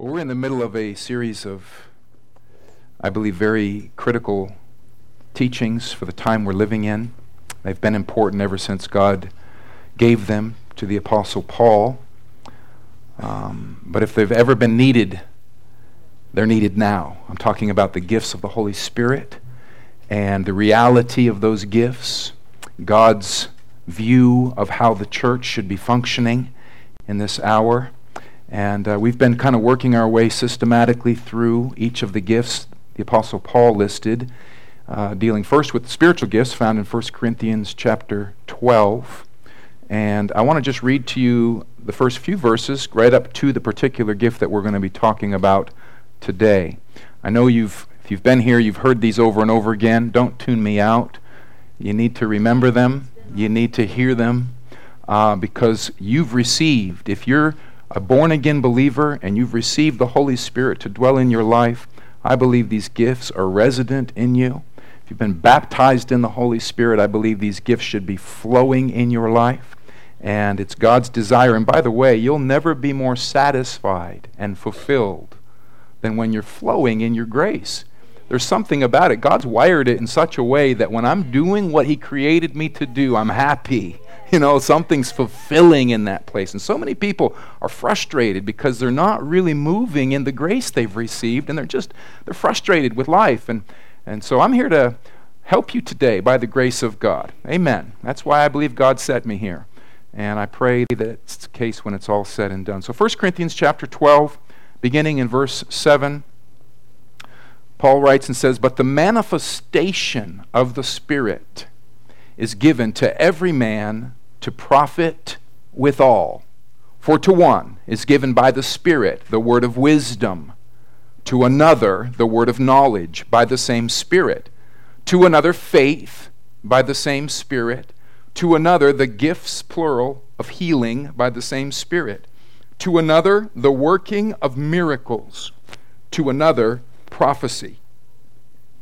Well, we're in the middle of a series of, I believe, very critical teachings for the time we're living in. They've been important ever since God gave them to the Apostle Paul. Um, but if they've ever been needed, they're needed now. I'm talking about the gifts of the Holy Spirit and the reality of those gifts, God's view of how the church should be functioning in this hour. And uh, we've been kind of working our way systematically through each of the gifts the Apostle Paul listed, uh, dealing first with the spiritual gifts found in 1 Corinthians chapter 12. And I want to just read to you the first few verses right up to the particular gift that we're going to be talking about today. I know you've, if you've been here, you've heard these over and over again. Don't tune me out. You need to remember them, you need to hear them uh, because you've received. If you're a born again believer and you've received the Holy Spirit to dwell in your life, I believe these gifts are resident in you. If you've been baptized in the Holy Spirit, I believe these gifts should be flowing in your life. And it's God's desire. And by the way, you'll never be more satisfied and fulfilled than when you're flowing in your grace. There's something about it. God's wired it in such a way that when I'm doing what He created me to do, I'm happy. You know, something's fulfilling in that place. And so many people are frustrated because they're not really moving in the grace they've received and they're just they're frustrated with life. And and so I'm here to help you today by the grace of God. Amen. That's why I believe God set me here. And I pray that it's the case when it's all said and done. So 1 Corinthians chapter 12, beginning in verse 7. Paul writes and says, But the manifestation of the Spirit is given to every man to profit withal. For to one is given by the Spirit the word of wisdom, to another the word of knowledge by the same Spirit, to another faith by the same Spirit, to another the gifts, plural, of healing by the same Spirit, to another the working of miracles, to another prophecy,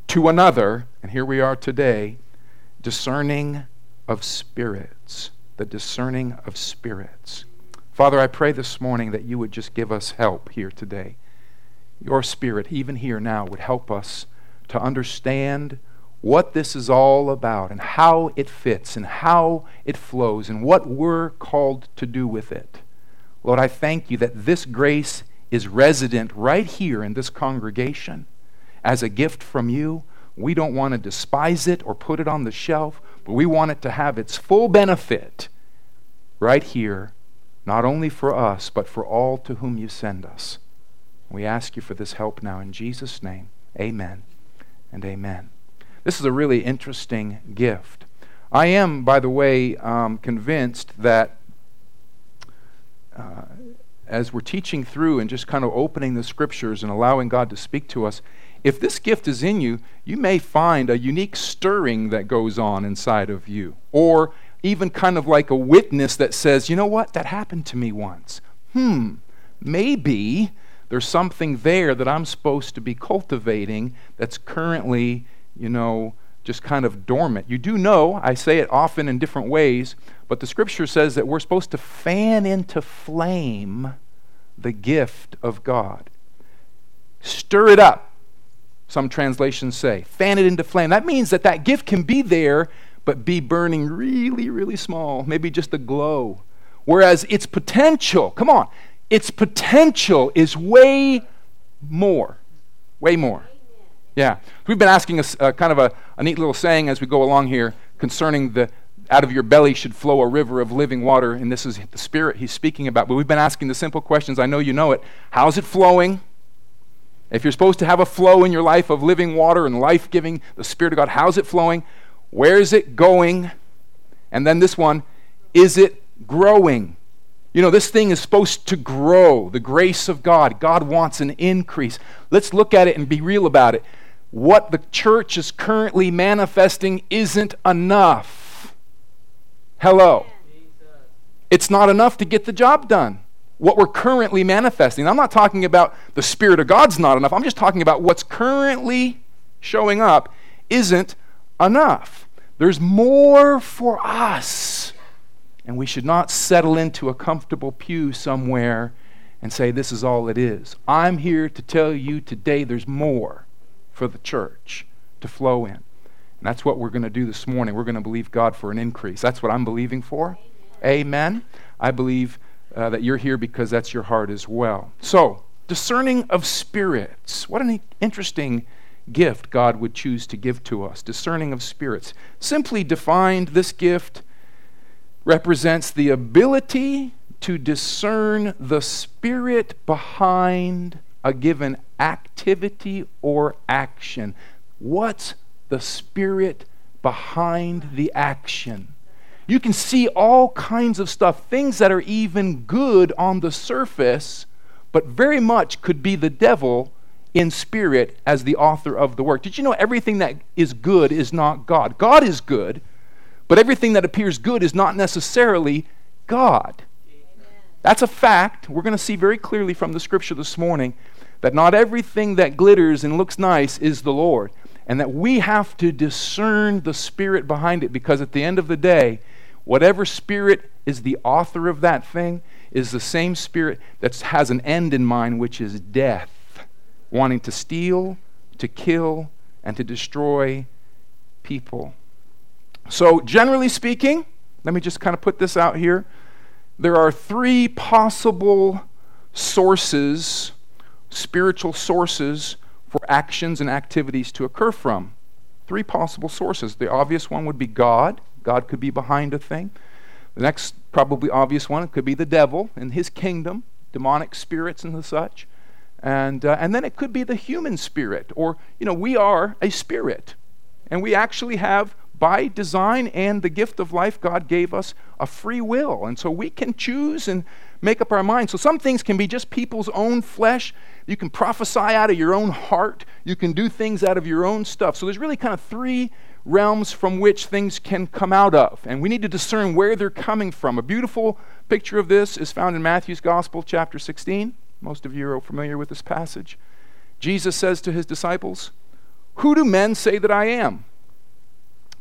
to another, and here we are today, discerning of spirits the discerning of spirits. Father, I pray this morning that you would just give us help here today. Your spirit, even here now, would help us to understand what this is all about and how it fits and how it flows and what we're called to do with it. Lord, I thank you that this grace is resident right here in this congregation as a gift from you. We don't want to despise it or put it on the shelf, but we want it to have its full benefit right here, not only for us, but for all to whom you send us. We ask you for this help now in Jesus' name. Amen and amen. This is a really interesting gift. I am, by the way, um, convinced that uh, as we're teaching through and just kind of opening the scriptures and allowing God to speak to us, if this gift is in you, you may find a unique stirring that goes on inside of you. Or even kind of like a witness that says, you know what, that happened to me once. Hmm, maybe there's something there that I'm supposed to be cultivating that's currently, you know, just kind of dormant. You do know, I say it often in different ways, but the scripture says that we're supposed to fan into flame the gift of God. Stir it up some translations say. Fan it into flame. That means that that gift can be there, but be burning really, really small, maybe just a glow. Whereas its potential, come on, its potential is way more. Way more. Yeah. We've been asking us uh, kind of a, a neat little saying as we go along here concerning the out of your belly should flow a river of living water, and this is the Spirit he's speaking about. But we've been asking the simple questions. I know you know it. How's it flowing? If you're supposed to have a flow in your life of living water and life giving, the Spirit of God, how's it flowing? Where is it going? And then this one, is it growing? You know, this thing is supposed to grow, the grace of God. God wants an increase. Let's look at it and be real about it. What the church is currently manifesting isn't enough. Hello. It's not enough to get the job done what we're currently manifesting. I'm not talking about the Spirit of God's not enough. I'm just talking about what's currently showing up isn't enough. There's more for us. And we should not settle into a comfortable pew somewhere and say, This is all it is. I'm here to tell you today there's more for the church to flow in. And that's what we're going to do this morning. We're going to believe God for an increase. That's what I'm believing for. Amen. Amen. I believe uh, that you're here because that's your heart as well. So, discerning of spirits. What an interesting gift God would choose to give to us. Discerning of spirits. Simply defined, this gift represents the ability to discern the spirit behind a given activity or action. What's the spirit behind the action? You can see all kinds of stuff, things that are even good on the surface, but very much could be the devil in spirit as the author of the work. Did you know everything that is good is not God? God is good, but everything that appears good is not necessarily God. That's a fact. We're going to see very clearly from the scripture this morning that not everything that glitters and looks nice is the Lord, and that we have to discern the spirit behind it because at the end of the day, whatever spirit is the author of that thing is the same spirit that has an end in mind, which is death, wanting to steal, to kill, and to destroy people. So, generally speaking, let me just kind of put this out here. There are three possible sources spiritual sources for actions and activities to occur from. Three possible sources. The obvious one would be God. God could be behind a thing. The next, probably obvious one, could be the devil and his kingdom, demonic spirits and the such. And, uh, and then it could be the human spirit, or, you know, we are a spirit. And we actually have by design and the gift of life, God gave us a free will. And so we can choose and make up our minds. So some things can be just people's own flesh. You can prophesy out of your own heart. You can do things out of your own stuff. So there's really kind of three realms from which things can come out of. And we need to discern where they're coming from. A beautiful picture of this is found in Matthew's Gospel, chapter 16. Most of you are familiar with this passage. Jesus says to his disciples, Who do men say that I am?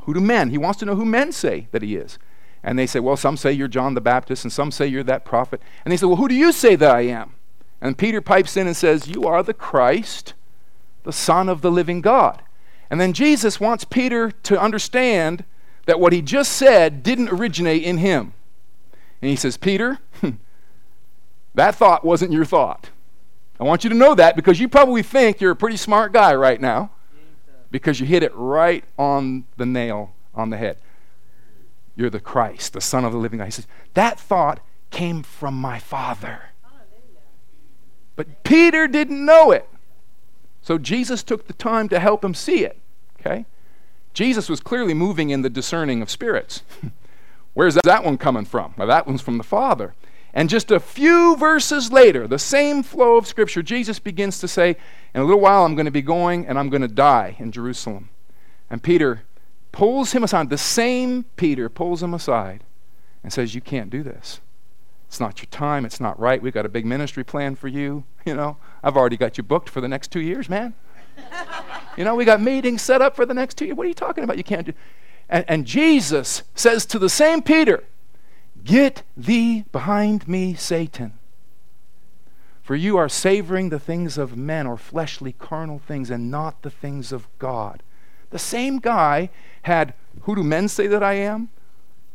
Who do men? He wants to know who men say that he is. And they say, Well, some say you're John the Baptist, and some say you're that prophet. And they say, Well, who do you say that I am? And Peter pipes in and says, You are the Christ, the Son of the living God. And then Jesus wants Peter to understand that what he just said didn't originate in him. And he says, Peter, hmm, that thought wasn't your thought. I want you to know that because you probably think you're a pretty smart guy right now because you hit it right on the nail on the head. You're the Christ, the Son of the living God. He says, That thought came from my Father. But Peter didn't know it. So Jesus took the time to help him see it. Okay? Jesus was clearly moving in the discerning of spirits. Where's that one coming from? Well, that one's from the Father. And just a few verses later, the same flow of Scripture, Jesus begins to say, In a little while I'm going to be going and I'm going to die in Jerusalem. And Peter pulls him aside. The same Peter pulls him aside and says, You can't do this. It's not your time. It's not right. We've got a big ministry plan for you. You know, I've already got you booked for the next two years, man. you know, we got meetings set up for the next two years. What are you talking about? You can't do. And, and Jesus says to the same Peter, Get thee behind me, Satan. For you are savoring the things of men or fleshly, carnal things, and not the things of God. The same guy had, Who do men say that I am?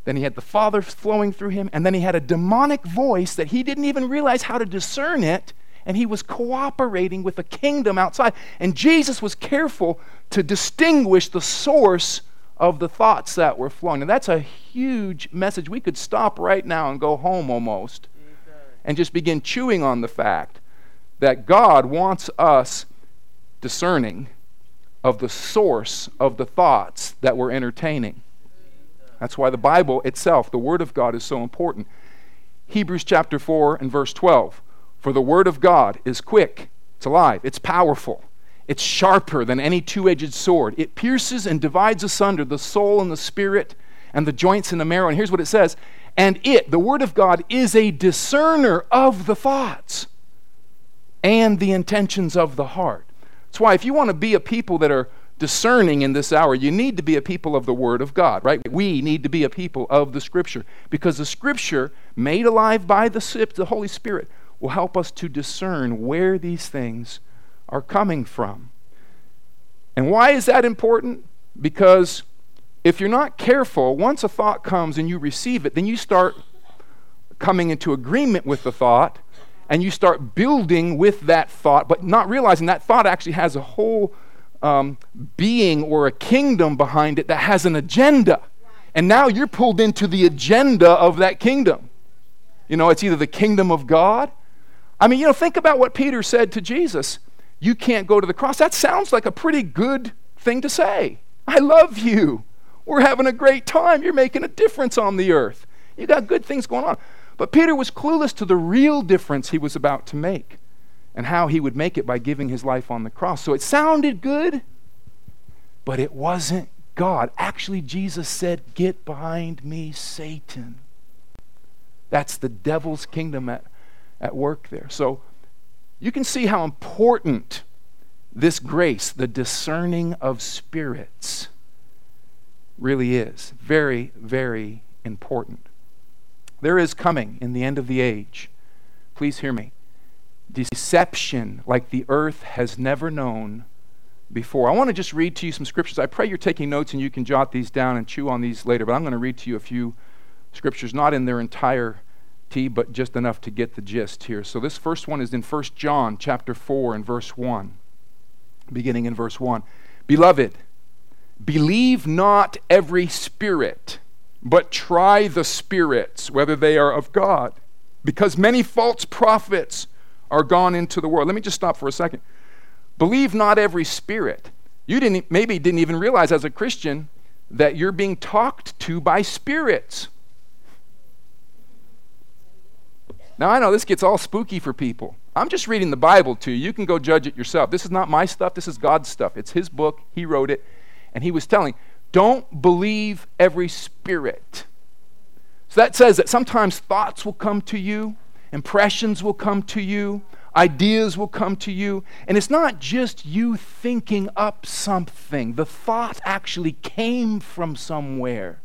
Then he had the Father flowing through him, and then he had a demonic voice that he didn't even realize how to discern it, and he was cooperating with a kingdom outside. And Jesus was careful to distinguish the source of the thoughts that were flowing. And that's a huge message. We could stop right now and go home almost and just begin chewing on the fact that God wants us discerning of the source of the thoughts that we're entertaining. That's why the Bible itself, the Word of God, is so important. Hebrews chapter 4 and verse 12. For the Word of God is quick, it's alive, it's powerful it's sharper than any two edged sword. It pierces and divides asunder the soul and the spirit and the joints and the marrow. And here's what it says And it, the Word of God, is a discerner of the thoughts and the intentions of the heart. That's why if you want to be a people that are discerning in this hour, you need to be a people of the Word of God, right? We need to be a people of the Scripture because the Scripture, made alive by the, the Holy Spirit, will help us to discern where these things are coming from. And why is that important? Because if you're not careful, once a thought comes and you receive it, then you start coming into agreement with the thought and you start building with that thought, but not realizing that thought actually has a whole um, being or a kingdom behind it that has an agenda. And now you're pulled into the agenda of that kingdom. You know, it's either the kingdom of God. I mean, you know, think about what Peter said to Jesus. You can't go to the cross. That sounds like a pretty good thing to say. I love you. We're having a great time. You're making a difference on the earth. You got good things going on. But Peter was clueless to the real difference he was about to make and how he would make it by giving his life on the cross. So it sounded good, but it wasn't God. Actually, Jesus said, Get behind me, Satan. That's the devil's kingdom at, at work there. So you can see how important this grace, the discerning of spirits, really is. Very, very important. There is coming in the end of the age, please hear me, deception like the earth has never known before. I want to just read to you some scriptures. I pray you're taking notes and you can jot these down and chew on these later, but I'm going to read to you a few scriptures, not in their entirety, but just enough to get the gist here. So this first one is in 1 John chapter 4 and verse 1, beginning in verse 1. Beloved, believe not every spirit, but try the spirits, whether they are of God, because many false prophets are gone into the world. Let me just stop for a second. Believe not every spirit. You didn't maybe didn't even realize as a Christian that you're being talked to by spirits. Now I know this gets all spooky for people. I'm just reading the Bible to you. You can go judge it yourself. This is not my stuff, this is God's stuff. It's his book. He wrote it. And he was telling, don't believe every spirit. So that says that sometimes thoughts will come to you, impressions will come to you, ideas will come to you. And it's not just you thinking up something, the thought actually came from somewhere.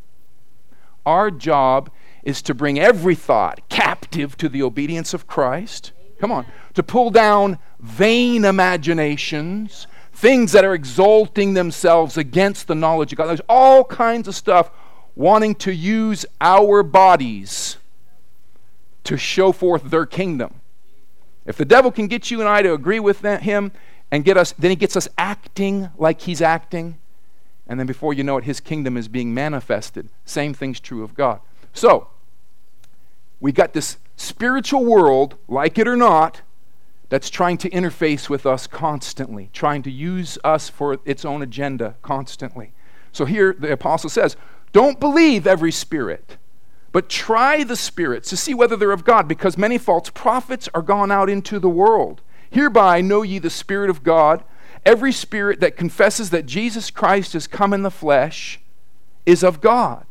Our job is to bring every thought captive to the obedience of Christ. Come on. To pull down vain imaginations, things that are exalting themselves against the knowledge of God. There's all kinds of stuff wanting to use our bodies to show forth their kingdom. If the devil can get you and I to agree with that, him and get us, then he gets us acting like he's acting. And then before you know it, his kingdom is being manifested. Same thing's true of God. So, we got this spiritual world, like it or not, that's trying to interface with us constantly, trying to use us for its own agenda constantly. So here the apostle says, Don't believe every spirit but try the spirits to see whether they're of God, because many false prophets are gone out into the world. Hereby know ye the Spirit of God. Every spirit that confesses that Jesus Christ has come in the flesh is of God.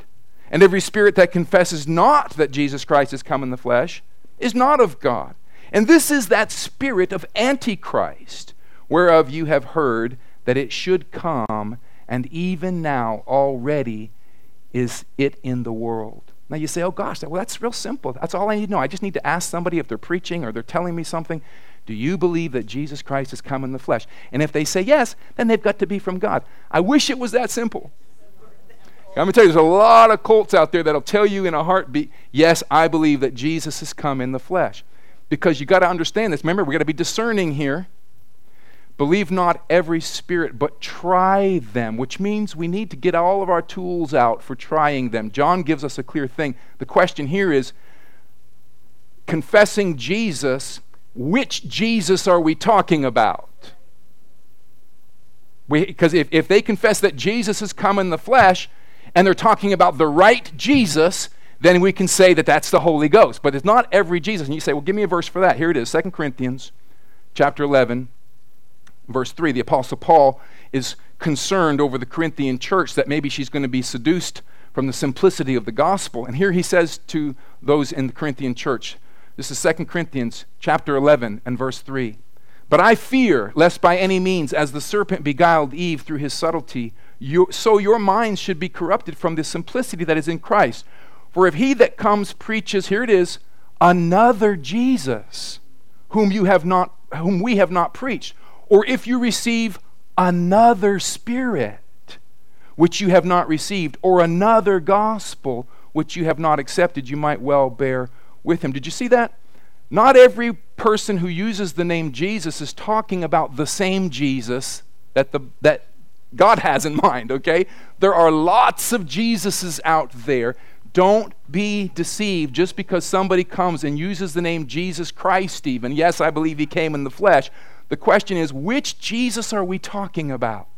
And every spirit that confesses not that Jesus Christ has come in the flesh is not of God. And this is that spirit of Antichrist, whereof you have heard that it should come, and even now already is it in the world. Now you say, oh gosh, well, that's real simple. That's all I need to know. I just need to ask somebody if they're preaching or they're telling me something. Do you believe that Jesus Christ has come in the flesh? And if they say yes, then they've got to be from God. I wish it was that simple. I'm going to tell you, there's a lot of cults out there that'll tell you in a heartbeat, yes, I believe that Jesus has come in the flesh. Because you got to understand this. Remember, we got to be discerning here. Believe not every spirit, but try them, which means we need to get all of our tools out for trying them. John gives us a clear thing. The question here is confessing Jesus, which Jesus are we talking about? Because if, if they confess that Jesus has come in the flesh and they're talking about the right Jesus, then we can say that that's the Holy Ghost. But it's not every Jesus. And you say, well, give me a verse for that. Here it is 2 Corinthians chapter 11 verse 3, the Apostle Paul is concerned over the Corinthian church that maybe she's going to be seduced from the simplicity of the gospel. And here he says to those in the Corinthian church, this is 2 Corinthians chapter 11 and verse 3. But I fear lest by any means, as the serpent beguiled Eve through his subtlety, you, so your minds should be corrupted from the simplicity that is in Christ. For if he that comes preaches, here it is, another Jesus, whom you have not whom we have not preached, or if you receive another spirit which you have not received, or another gospel which you have not accepted, you might well bear with him. Did you see that? Not every person who uses the name Jesus is talking about the same Jesus that, the, that God has in mind, okay? There are lots of Jesuses out there. Don't be deceived just because somebody comes and uses the name Jesus Christ, even. Yes, I believe he came in the flesh. The question is, which Jesus are we talking about?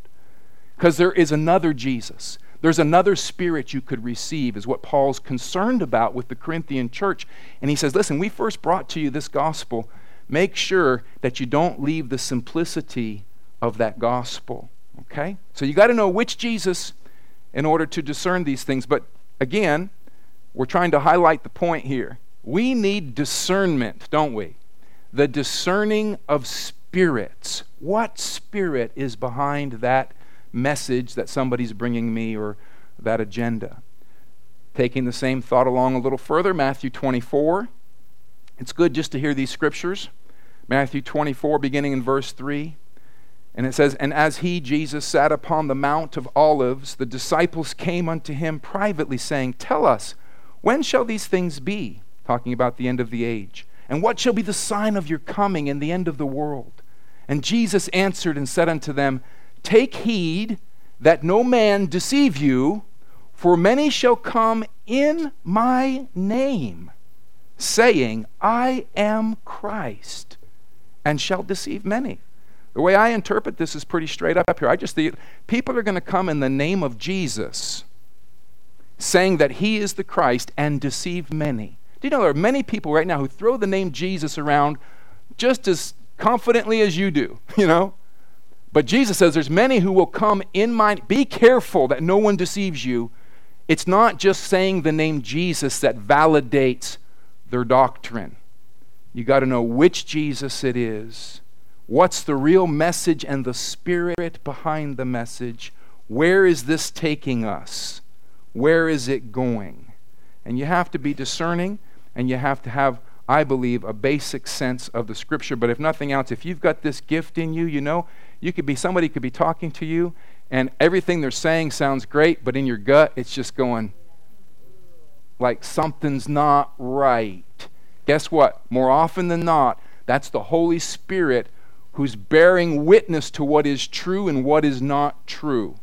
Because there is another Jesus. There's another spirit you could receive, is what Paul's concerned about with the Corinthian church. And he says, Listen, we first brought to you this gospel. Make sure that you don't leave the simplicity of that gospel. Okay? So you got to know which Jesus in order to discern these things. But again, we're trying to highlight the point here. We need discernment, don't we? The discerning of spirits. What spirit is behind that message that somebody's bringing me or that agenda. Taking the same thought along a little further, Matthew 24. It's good just to hear these scriptures. Matthew 24, beginning in verse 3. And it says, And as he, Jesus, sat upon the Mount of Olives, the disciples came unto him privately, saying, Tell us, when shall these things be? Talking about the end of the age. And what shall be the sign of your coming and the end of the world? And Jesus answered and said unto them, Take heed that no man deceive you, for many shall come in my name, saying, I am Christ, and shall deceive many. The way I interpret this is pretty straight up here. I just think people are going to come in the name of Jesus, saying that he is the Christ, and deceive many. Do you know there are many people right now who throw the name Jesus around just as confidently as you do, you know? But Jesus says there's many who will come in my be careful that no one deceives you. It's not just saying the name Jesus that validates their doctrine. You got to know which Jesus it is. What's the real message and the spirit behind the message? Where is this taking us? Where is it going? And you have to be discerning and you have to have I believe, a basic sense of the scripture. But if nothing else, if you've got this gift in you, you know, you could be somebody could be talking to you and everything they're saying sounds great, but in your gut it's just going like something's not right. Guess what? More often than not, that's the Holy Spirit who's bearing witness to what is true and what is not true.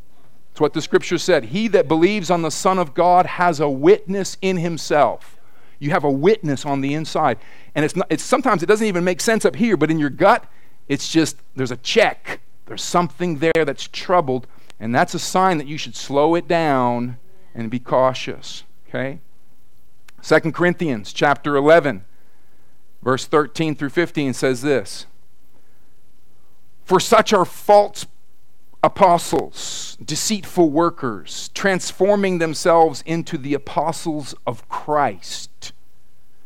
It's what the scripture said. He that believes on the Son of God has a witness in himself. You have a witness on the inside. And it's, not, it's sometimes it doesn't even make sense up here, but in your gut, it's just there's a check. There's something there that's troubled, and that's a sign that you should slow it down and be cautious. Okay? 2 Corinthians chapter 11, verse 13 through 15 says this For such are false apostles, deceitful workers, transforming themselves into the apostles of Christ.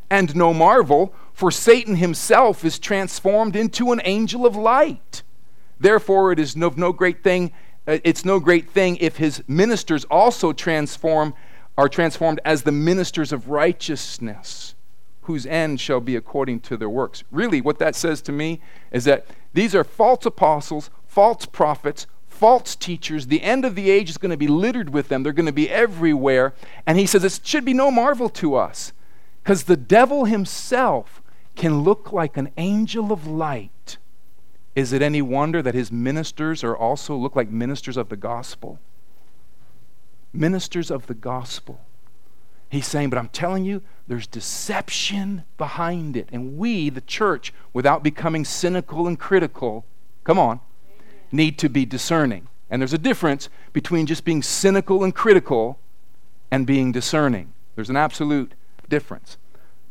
And no marvel, for Satan himself is transformed into an angel of light. Therefore, it is no, no great thing. Uh, it's no great thing if his ministers also transform are transformed as the ministers of righteousness, whose end shall be according to their works. Really, what that says to me is that these are false apostles, false prophets, false teachers. The end of the age is going to be littered with them. They're going to be everywhere. And he says it should be no marvel to us because the devil himself can look like an angel of light is it any wonder that his ministers are also look like ministers of the gospel? Ministers of the gospel. He's saying, but I'm telling you, there's deception behind it. And we, the church, without becoming cynical and critical, come on, need to be discerning. And there's a difference between just being cynical and critical and being discerning. There's an absolute difference.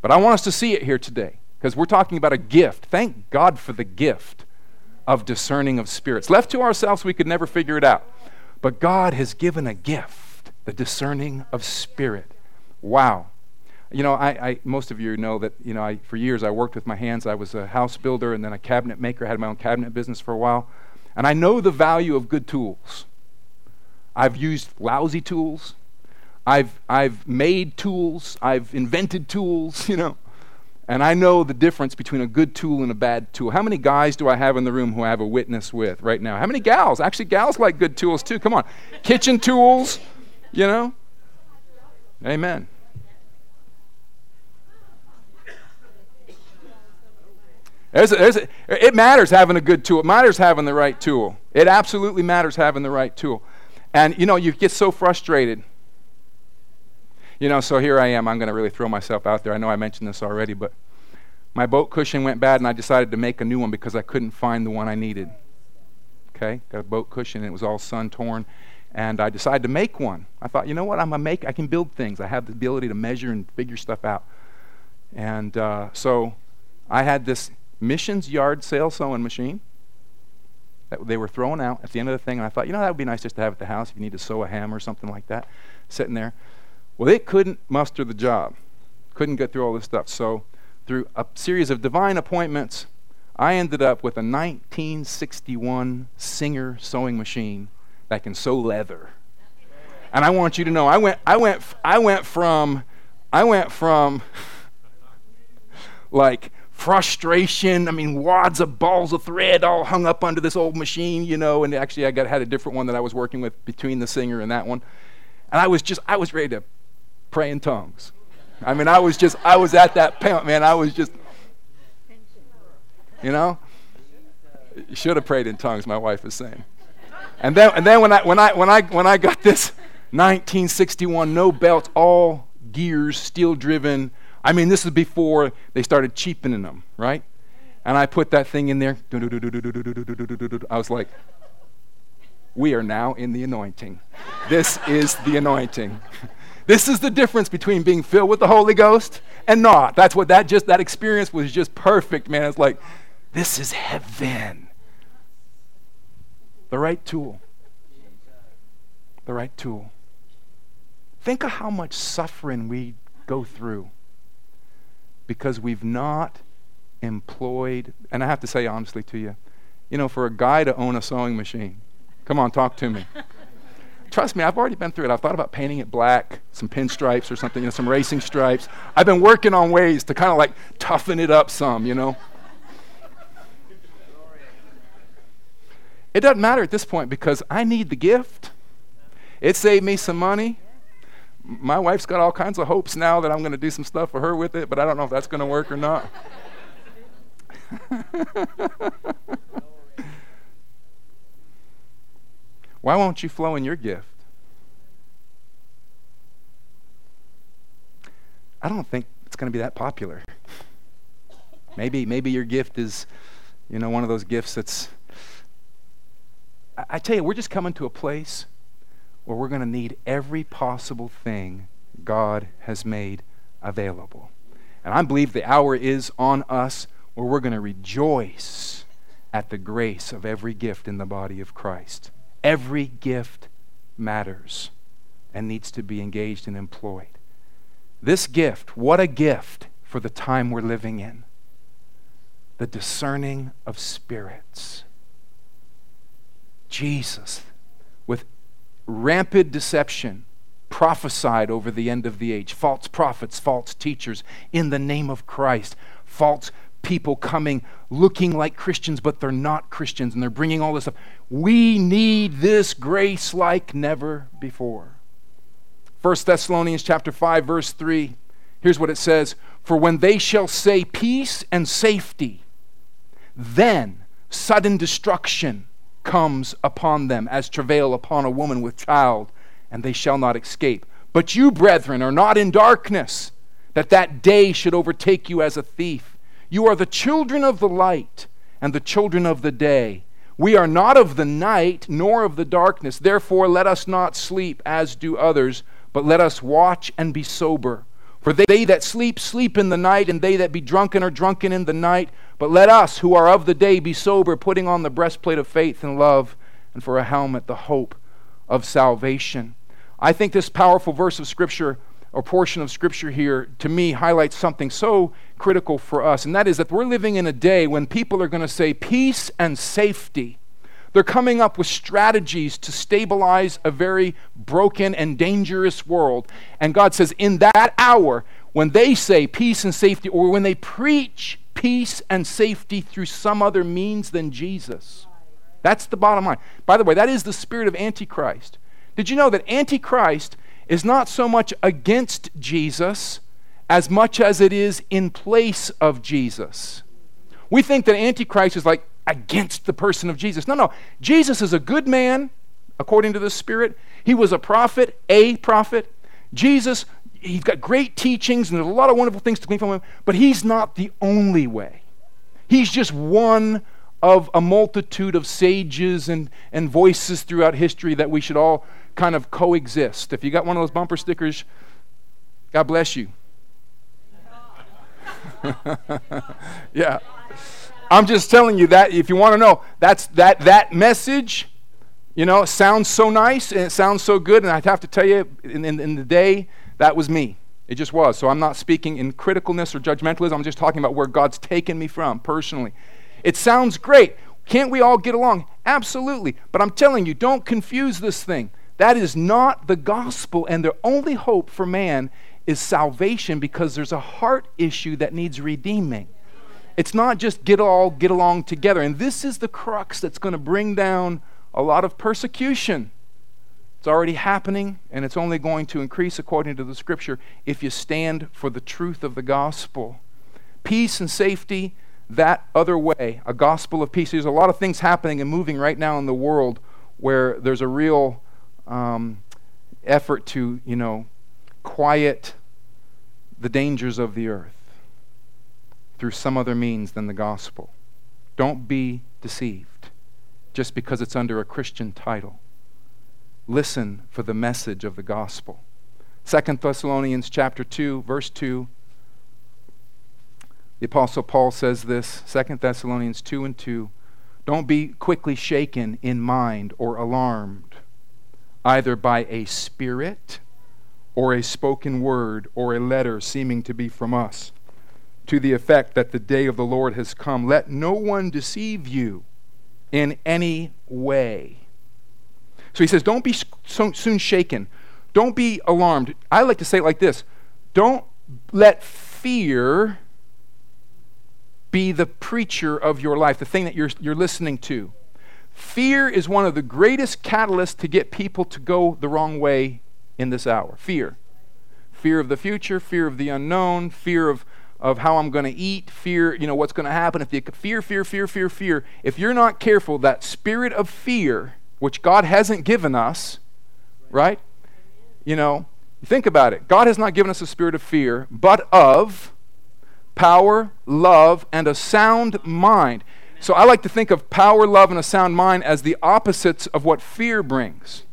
But I want us to see it here today because we're talking about a gift. Thank God for the gift of discerning of spirits. Left to ourselves, we could never figure it out. But God has given a gift, the discerning of spirit. Wow. You know, I, I, most of you know that, you know, I, for years I worked with my hands. I was a house builder and then a cabinet maker, I had my own cabinet business for a while. And I know the value of good tools. I've used lousy tools. I've, I've made tools. I've invented tools, you know. And I know the difference between a good tool and a bad tool. How many guys do I have in the room who I have a witness with right now? How many gals? Actually, gals like good tools too. Come on. Kitchen tools, you know? Amen. There's a, there's a, it matters having a good tool. It matters having the right tool. It absolutely matters having the right tool. And, you know, you get so frustrated you know, so here I am. I'm going to really throw myself out there. I know I mentioned this already, but my boat cushion went bad, and I decided to make a new one because I couldn't find the one I needed. Okay, got a boat cushion, and it was all sun torn, and I decided to make one. I thought, you know what? I'm a make. I can build things. I have the ability to measure and figure stuff out. And uh, so I had this missions yard sale sewing machine that they were throwing out at the end of the thing, and I thought, you know, that would be nice just to have at the house if you need to sew a hem or something like that, sitting there. Well, it couldn't muster the job, couldn't get through all this stuff. So, through a series of divine appointments, I ended up with a 1961 Singer sewing machine that can sew leather. And I want you to know, I went, I went, I went from, I went from, like frustration. I mean, wads of balls of thread all hung up under this old machine, you know. And actually, I got had a different one that I was working with between the Singer and that one. And I was just, I was ready to pray in tongues. I mean, I was just, I was at that point, man. I was just, you know, should have prayed in tongues. My wife is saying. And then, and then when I, when I, when I, when I got this 1961 no belts, all gears, steel driven. I mean, this is before they started cheapening them, right? And I put that thing in there. I was like, we are now in the anointing. This is the anointing. This is the difference between being filled with the Holy Ghost and not. That's what that just that experience was just perfect, man. It's like this is heaven. The right tool. The right tool. Think of how much suffering we go through because we've not employed, and I have to say honestly to you, you know, for a guy to own a sewing machine, come on, talk to me. Trust me, I've already been through it. I've thought about painting it black, some pinstripes or something, you know, some racing stripes. I've been working on ways to kind of like toughen it up some, you know. It doesn't matter at this point because I need the gift. It saved me some money. My wife's got all kinds of hopes now that I'm going to do some stuff for her with it, but I don't know if that's going to work or not. Why won't you flow in your gift? I don't think it's going to be that popular. Maybe, maybe your gift is, you know, one of those gifts that's. I, I tell you, we're just coming to a place where we're going to need every possible thing God has made available. And I believe the hour is on us where we're going to rejoice at the grace of every gift in the body of Christ. Every gift matters and needs to be engaged and employed. This gift, what a gift for the time we're living in. The discerning of spirits. Jesus, with rampant deception, prophesied over the end of the age. False prophets, false teachers in the name of Christ. False people coming looking like Christians, but they're not Christians, and they're bringing all this up. We need this grace like never before. 1 Thessalonians chapter 5 verse 3 here's what it says for when they shall say peace and safety then sudden destruction comes upon them as travail upon a woman with child and they shall not escape but you brethren are not in darkness that that day should overtake you as a thief you are the children of the light and the children of the day. We are not of the night nor of the darkness. Therefore, let us not sleep as do others, but let us watch and be sober. For they that sleep, sleep in the night, and they that be drunken are drunken in the night. But let us, who are of the day, be sober, putting on the breastplate of faith and love, and for a helmet, the hope of salvation. I think this powerful verse of Scripture or portion of Scripture here, to me, highlights something so critical for us, and that is that we're living in a day when people are going to say peace and safety. They're coming up with strategies to stabilize a very broken and dangerous world. And God says, in that hour, when they say peace and safety, or when they preach peace and safety through some other means than Jesus. That's the bottom line. By the way, that is the spirit of Antichrist. Did you know that Antichrist is not so much against Jesus as much as it is in place of Jesus? We think that Antichrist is like against the person of Jesus. No, no. Jesus is a good man, according to the Spirit. He was a prophet, a prophet. Jesus, he's got great teachings, and there's a lot of wonderful things to glean from him, but he's not the only way. He's just one of a multitude of sages and, and voices throughout history that we should all kind of coexist. If you got one of those bumper stickers, God bless you. yeah. I'm just telling you that if you want to know, that's that that message, you know, sounds so nice and it sounds so good. And I have to tell you, in, in, in the day, that was me. It just was. So I'm not speaking in criticalness or judgmentalism. I'm just talking about where God's taken me from personally. It sounds great. Can't we all get along? Absolutely. But I'm telling you, don't confuse this thing. That is not the gospel, and the only hope for man is salvation because there's a heart issue that needs redeeming. It's not just get all get along together. And this is the crux that's going to bring down a lot of persecution. It's already happening, and it's only going to increase according to the scripture if you stand for the truth of the gospel. Peace and safety, that other way, a gospel of peace. There's a lot of things happening and moving right now in the world where there's a real um, effort to, you know, quiet the dangers of the earth through some other means than the gospel. Don't be deceived just because it's under a Christian title. Listen for the message of the gospel. 2 Thessalonians chapter 2 verse 2 the apostle Paul says this 2 Thessalonians 2 and 2 don't be quickly shaken in mind or alarmed either by a spirit or a spoken word or a letter seeming to be from us to the effect that the day of the Lord has come. Let no one deceive you in any way. So he says, don't be so soon shaken. Don't be alarmed. I like to say it like this Don't let fear be the preacher of your life, the thing that you're, you're listening to. Fear is one of the greatest catalysts to get people to go the wrong way in this hour. Fear. Fear of the future, fear of the unknown, fear of of how I'm going to eat, fear, you know, what's going to happen. If you fear, fear, fear, fear, fear, if you're not careful, that spirit of fear, which God hasn't given us, right? You know, think about it. God has not given us a spirit of fear, but of power, love, and a sound mind. So I like to think of power, love, and a sound mind as the opposites of what fear brings,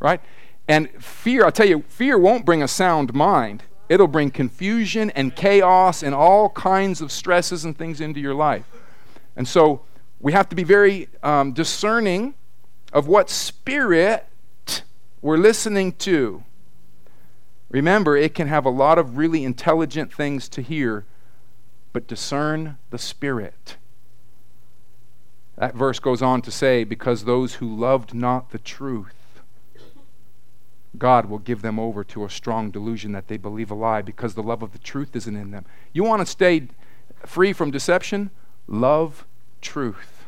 right? And fear, I'll tell you, fear won't bring a sound mind. It'll bring confusion and chaos and all kinds of stresses and things into your life. And so we have to be very um, discerning of what spirit we're listening to. Remember, it can have a lot of really intelligent things to hear, but discern the spirit. That verse goes on to say, Because those who loved not the truth God will give them over to a strong delusion that they believe a lie because the love of the truth isn't in them. You want to stay free from deception? Love truth.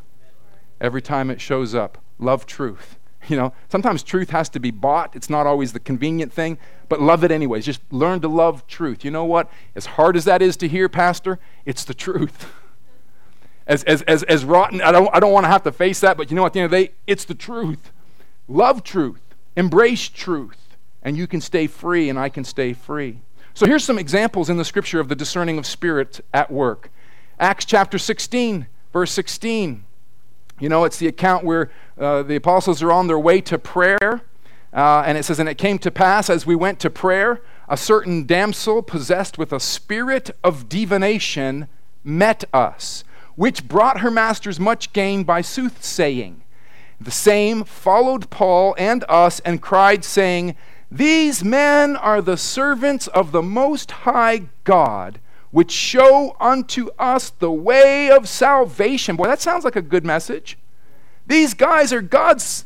Every time it shows up, love truth. You know, sometimes truth has to be bought. It's not always the convenient thing, but love it anyways. Just learn to love truth. You know what? As hard as that is to hear, Pastor, it's the truth. As, as, as, as rotten, I don't, I don't want to have to face that, but you know, at the end of the day, it's the truth. Love truth. Embrace truth, and you can stay free, and I can stay free. So here's some examples in the scripture of the discerning of spirit at work. Acts chapter 16, verse 16. You know, it's the account where uh, the apostles are on their way to prayer. Uh, and it says, And it came to pass as we went to prayer, a certain damsel possessed with a spirit of divination met us, which brought her masters much gain by soothsaying. The same followed Paul and us and cried, saying, These men are the servants of the Most High God, which show unto us the way of salvation. Boy, that sounds like a good message. These guys are God's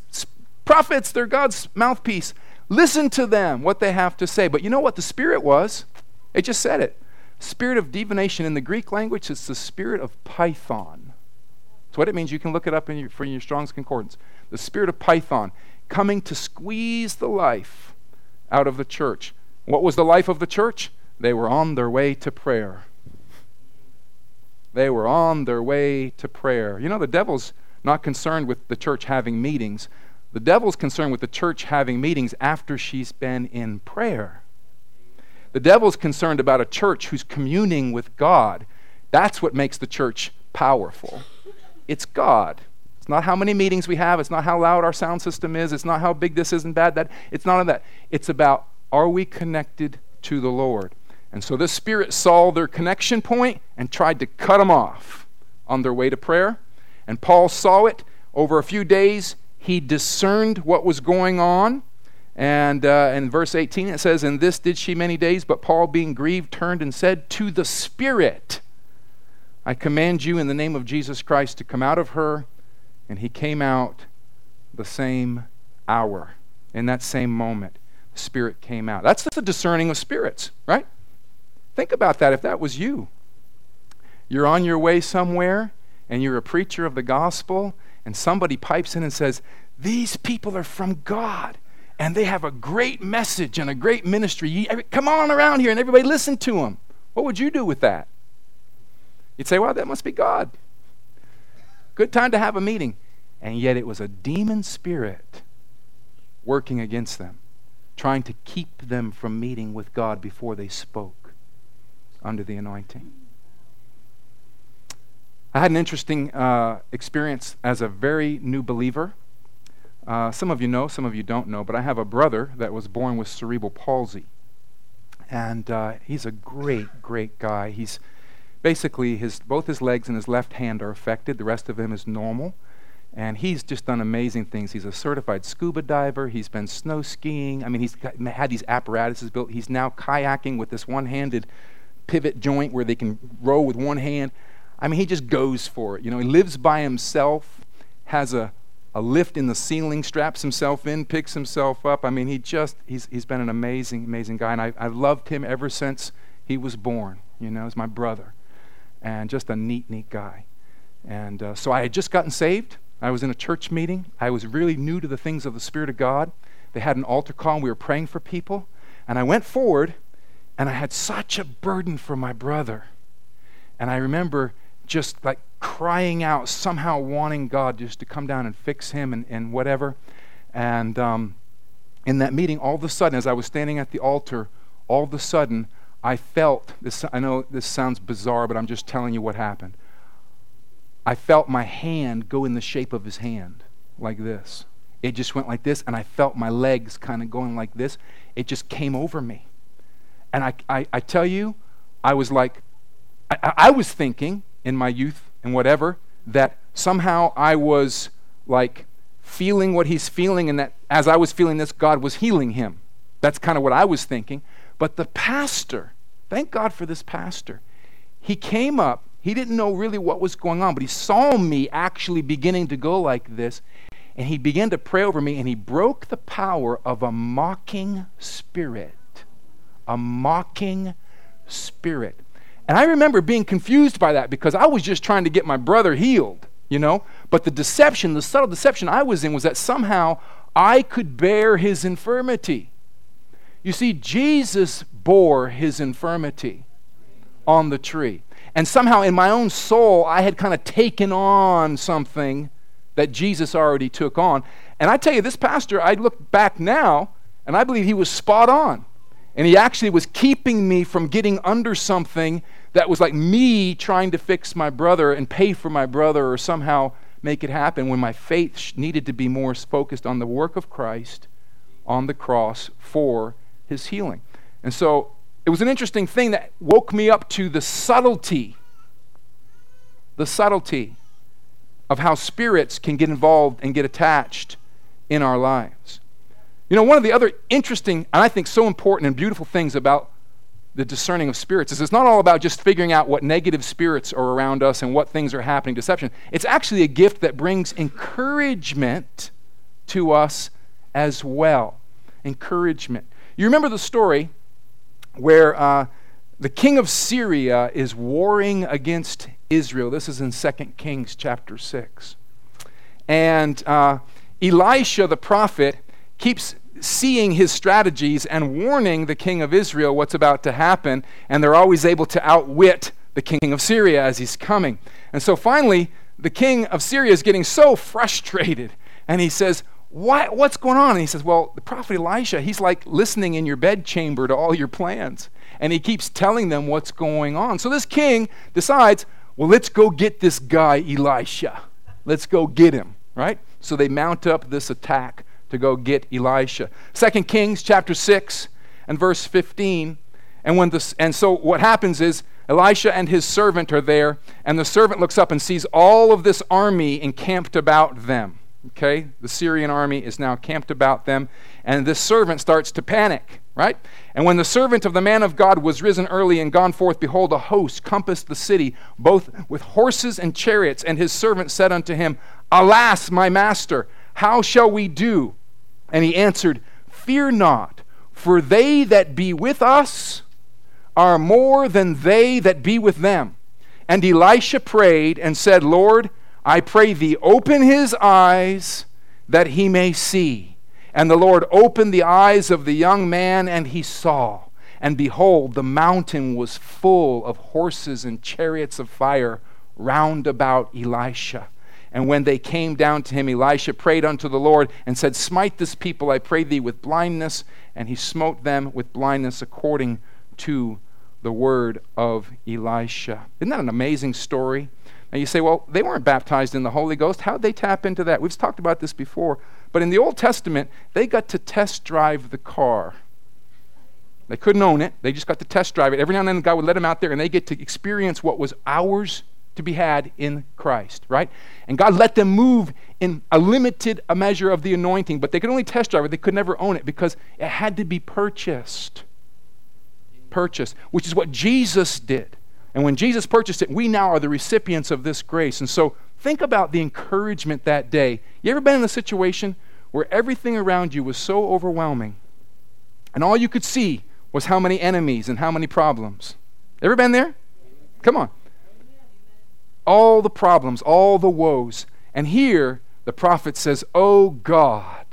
prophets, they're God's mouthpiece. Listen to them, what they have to say. But you know what the Spirit was? It just said it. Spirit of divination in the Greek language, it's the spirit of Python. That's what it means. You can look it up in your, for your Strong's Concordance. The spirit of Python coming to squeeze the life out of the church. What was the life of the church? They were on their way to prayer. They were on their way to prayer. You know, the devil's not concerned with the church having meetings. The devil's concerned with the church having meetings after she's been in prayer. The devil's concerned about a church who's communing with God. That's what makes the church powerful. It's God. It's not how many meetings we have. It's not how loud our sound system is. It's not how big this is and bad that. It's none of that. It's about are we connected to the Lord? And so the spirit saw their connection point and tried to cut them off on their way to prayer. And Paul saw it over a few days. He discerned what was going on and uh, in verse 18 it says, And this did she many days, but Paul, being grieved, turned and said to the Spirit, I command you in the name of Jesus Christ to come out of her. And he came out the same hour. In that same moment, the Spirit came out. That's the discerning of spirits, right? Think about that if that was you. You're on your way somewhere and you're a preacher of the gospel, and somebody pipes in and says, These people are from God and they have a great message and a great ministry. Come on around here and everybody listen to them. What would you do with that? You'd say, well, that must be God. Good time to have a meeting. And yet it was a demon spirit working against them, trying to keep them from meeting with God before they spoke under the anointing. I had an interesting uh, experience as a very new believer. Uh, some of you know, some of you don't know, but I have a brother that was born with cerebral palsy. And uh, he's a great, great guy. He's basically, his, both his legs and his left hand are affected, the rest of him is normal. And he's just done amazing things. He's a certified scuba diver. He's been snow skiing. I mean, he's got, had these apparatuses built. He's now kayaking with this one handed pivot joint where they can row with one hand. I mean, he just goes for it. You know, he lives by himself, has a a lift in the ceiling, straps himself in, picks himself up. I mean, he just, he's, he's been an amazing, amazing guy. And I, I've loved him ever since he was born. You know, he's my brother. And just a neat, neat guy. And uh, so I had just gotten saved. I was in a church meeting. I was really new to the things of the Spirit of God. They had an altar call, and we were praying for people. And I went forward, and I had such a burden for my brother. And I remember just like crying out, somehow wanting God just to come down and fix him and, and whatever. And um, in that meeting, all of a sudden, as I was standing at the altar, all of a sudden, I felt this. I know this sounds bizarre, but I'm just telling you what happened. I felt my hand go in the shape of his hand, like this. It just went like this, and I felt my legs kind of going like this. It just came over me. And I, I, I tell you, I was like, I, I was thinking in my youth and whatever, that somehow I was like feeling what he's feeling, and that as I was feeling this, God was healing him. That's kind of what I was thinking. But the pastor, thank God for this pastor, he came up. He didn't know really what was going on, but he saw me actually beginning to go like this. And he began to pray over me, and he broke the power of a mocking spirit. A mocking spirit. And I remember being confused by that because I was just trying to get my brother healed, you know? But the deception, the subtle deception I was in was that somehow I could bear his infirmity. You see, Jesus bore his infirmity on the tree. And somehow in my own soul, I had kind of taken on something that Jesus already took on. And I tell you, this pastor, I look back now, and I believe he was spot on. And he actually was keeping me from getting under something that was like me trying to fix my brother and pay for my brother or somehow make it happen when my faith needed to be more focused on the work of Christ on the cross for his healing. And so it was an interesting thing that woke me up to the subtlety, the subtlety of how spirits can get involved and get attached in our lives. You know, one of the other interesting, and I think so important and beautiful things about the discerning of spirits is it's not all about just figuring out what negative spirits are around us and what things are happening, deception. It's actually a gift that brings encouragement to us as well. Encouragement. You remember the story where uh, the king of Syria is warring against Israel. This is in 2 Kings chapter 6. And uh, Elisha the prophet keeps seeing his strategies and warning the king of Israel what's about to happen, and they're always able to outwit the king of Syria as he's coming. And so finally, the king of Syria is getting so frustrated, and he says, what, What's going on? And he says, Well, the prophet Elisha, he's like listening in your bedchamber to all your plans, and he keeps telling them what's going on. So this king decides, Well, let's go get this guy, Elisha. Let's go get him, right? So they mount up this attack to go get Elisha. Second Kings chapter 6 and verse 15. And when this and so what happens is Elisha and his servant are there, and the servant looks up and sees all of this army encamped about them. Okay? The Syrian army is now camped about them, and this servant starts to panic, right? And when the servant of the man of God was risen early and gone forth, behold, a host compassed the city, both with horses and chariots. And his servant said unto him, Alas, my master, how shall we do? And he answered, Fear not, for they that be with us are more than they that be with them. And Elisha prayed and said, Lord, I pray thee, open his eyes that he may see. And the Lord opened the eyes of the young man, and he saw. And behold, the mountain was full of horses and chariots of fire round about Elisha. And when they came down to him, Elisha prayed unto the Lord and said, Smite this people, I pray thee, with blindness. And he smote them with blindness according to the word of Elisha. Isn't that an amazing story? Now you say, well, they weren't baptized in the Holy Ghost. How'd they tap into that? We've talked about this before. But in the Old Testament, they got to test drive the car. They couldn't own it, they just got to test drive it. Every now and then, God would let them out there and they get to experience what was ours to be had in Christ, right? And God let them move in a limited measure of the anointing, but they could only test drive it. They could never own it because it had to be purchased. Purchased, which is what Jesus did. And when Jesus purchased it, we now are the recipients of this grace. And so think about the encouragement that day. You ever been in a situation where everything around you was so overwhelming and all you could see was how many enemies and how many problems? Ever been there? Come on all the problems, all the woes. And here the prophet says, Oh God,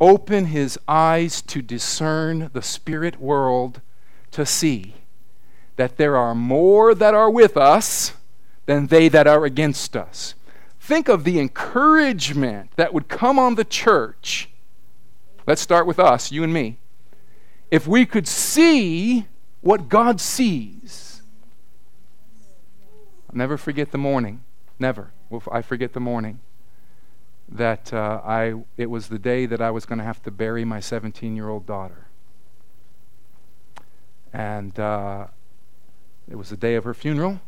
open his eyes to discern the spirit world to see that there are more that are with us than they that are against us. Think of the encouragement that would come on the church. Let's start with us, you and me. If we could see what God sees I'll never forget the morning. Never. I forget the morning that uh, I, it was the day that I was going to have to bury my 17 year old daughter. And uh, it was the day of her funeral.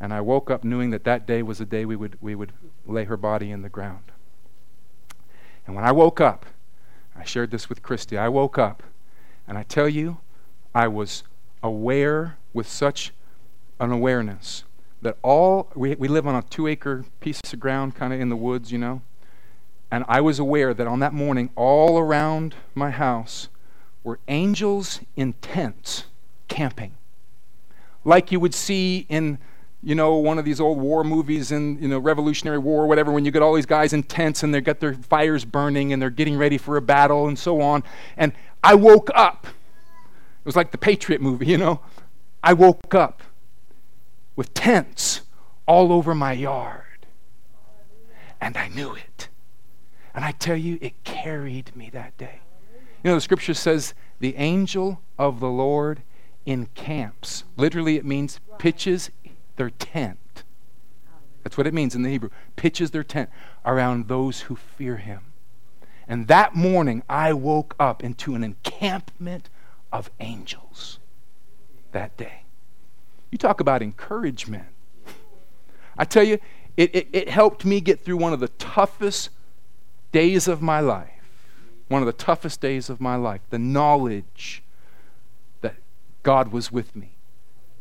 And I woke up knowing that that day was the day we would, we would lay her body in the ground. And when I woke up, I shared this with Christy. I woke up, and I tell you, I was aware with such an awareness that all, we, we live on a two acre piece of ground, kind of in the woods, you know. And I was aware that on that morning, all around my house were angels in tents camping. Like you would see in, you know, one of these old war movies in, you know, Revolutionary War or whatever, when you get all these guys in tents and they've got their fires burning and they're getting ready for a battle and so on. And I woke up. It was like the Patriot movie, you know. I woke up with tents all over my yard. And I knew it. And I tell you, it carried me that day. You know, the scripture says, the angel of the Lord encamps. Literally, it means pitches their tent. That's what it means in the Hebrew. Pitches their tent around those who fear him. And that morning, I woke up into an encampment of angels that day. You talk about encouragement. I tell you, it, it, it, helped me get through one of the toughest days of my life. One of the toughest days of my life. The knowledge God was with me.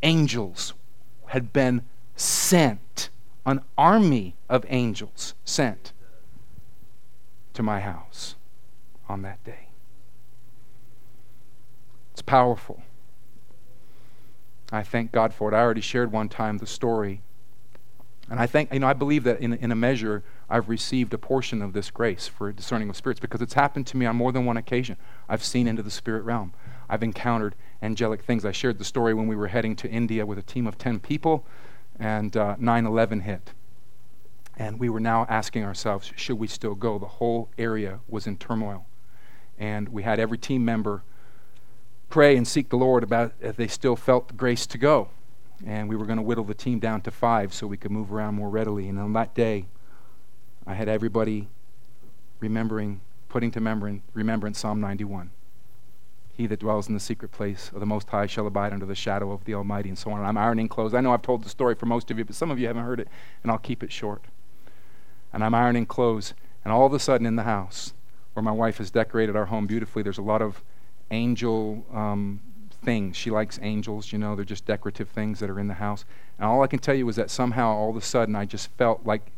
Angels had been sent, an army of angels sent to my house on that day. It's powerful. I thank God for it. I already shared one time the story. And I think, you know, I believe that in, in a measure, I've received a portion of this grace for discerning of spirits because it's happened to me on more than one occasion. I've seen into the spirit realm. I've encountered angelic things. I shared the story when we were heading to India with a team of 10 people, and uh, 9 uh, 11 hit. And we were now asking ourselves, should we still go? The whole area was in turmoil. And we had every team member pray and seek the Lord about if they still felt grace to go. And we were going to whittle the team down to five so we could move around more readily. And on that day, I had everybody remembering, putting to memory remembrance Psalm 91. He that dwells in the secret place of the Most High shall abide under the shadow of the Almighty, and so on. And I'm ironing clothes. I know I've told the story for most of you, but some of you haven't heard it, and I'll keep it short. And I'm ironing clothes, and all of a sudden in the house, where my wife has decorated our home beautifully, there's a lot of angel um, things. She likes angels, you know, they're just decorative things that are in the house. And all I can tell you is that somehow all of a sudden I just felt like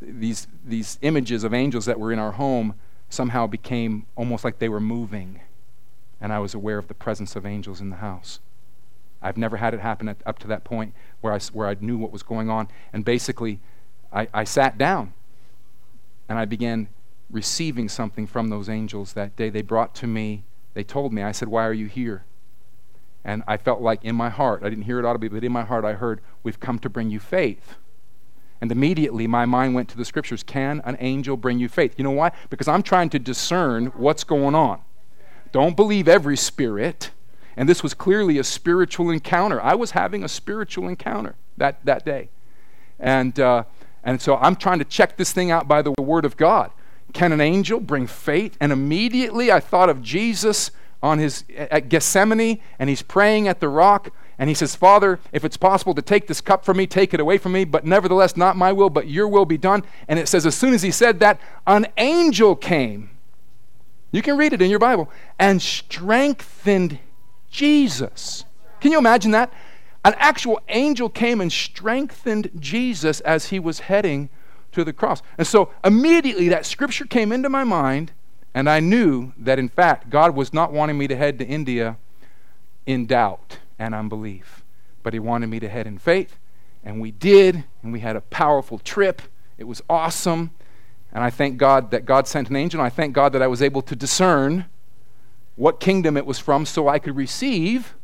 these, these images of angels that were in our home somehow became almost like they were moving and I was aware of the presence of angels in the house. I've never had it happen at, up to that point where I, where I knew what was going on. And basically, I, I sat down and I began receiving something from those angels that day. They brought to me, they told me, I said, Why are you here? And I felt like in my heart, I didn't hear it audibly, but in my heart I heard, We've come to bring you faith. And immediately my mind went to the scriptures Can an angel bring you faith? You know why? Because I'm trying to discern what's going on. Don't believe every spirit. And this was clearly a spiritual encounter. I was having a spiritual encounter that, that day. And, uh, and so I'm trying to check this thing out by the Word of God. Can an angel bring faith? And immediately I thought of Jesus on his at Gethsemane, and he's praying at the rock, and he says, Father, if it's possible to take this cup from me, take it away from me, but nevertheless, not my will, but your will be done. And it says, as soon as he said that, an angel came you can read it in your Bible. And strengthened Jesus. Can you imagine that? An actual angel came and strengthened Jesus as he was heading to the cross. And so immediately that scripture came into my mind, and I knew that in fact God was not wanting me to head to India in doubt and unbelief, but he wanted me to head in faith. And we did, and we had a powerful trip. It was awesome. And I thank God that God sent an angel, and I thank God that I was able to discern what kingdom it was from so I could receive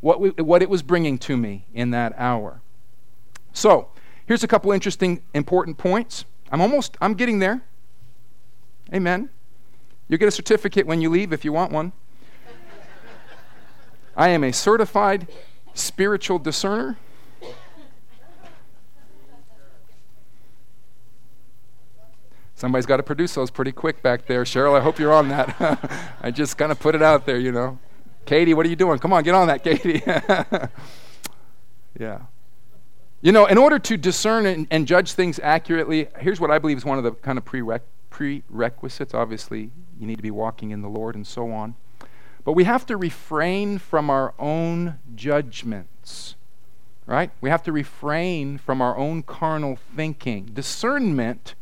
what, we, what it was bringing to me in that hour. So, here's a couple interesting, important points. I'm almost, I'm getting there. Amen. You'll get a certificate when you leave if you want one. I am a certified spiritual discerner. Somebody's got to produce those pretty quick back there. Cheryl, I hope you're on that. I just kind of put it out there, you know. Katie, what are you doing? Come on, get on that, Katie. yeah. You know, in order to discern and, and, judge things accurately, here's what I believe is one of the kind of prereq- prerequisites. Obviously, you need to be walking in the Lord and so on. But we have to refrain from our own judgments, right? We have to refrain from our own carnal thinking. Discernment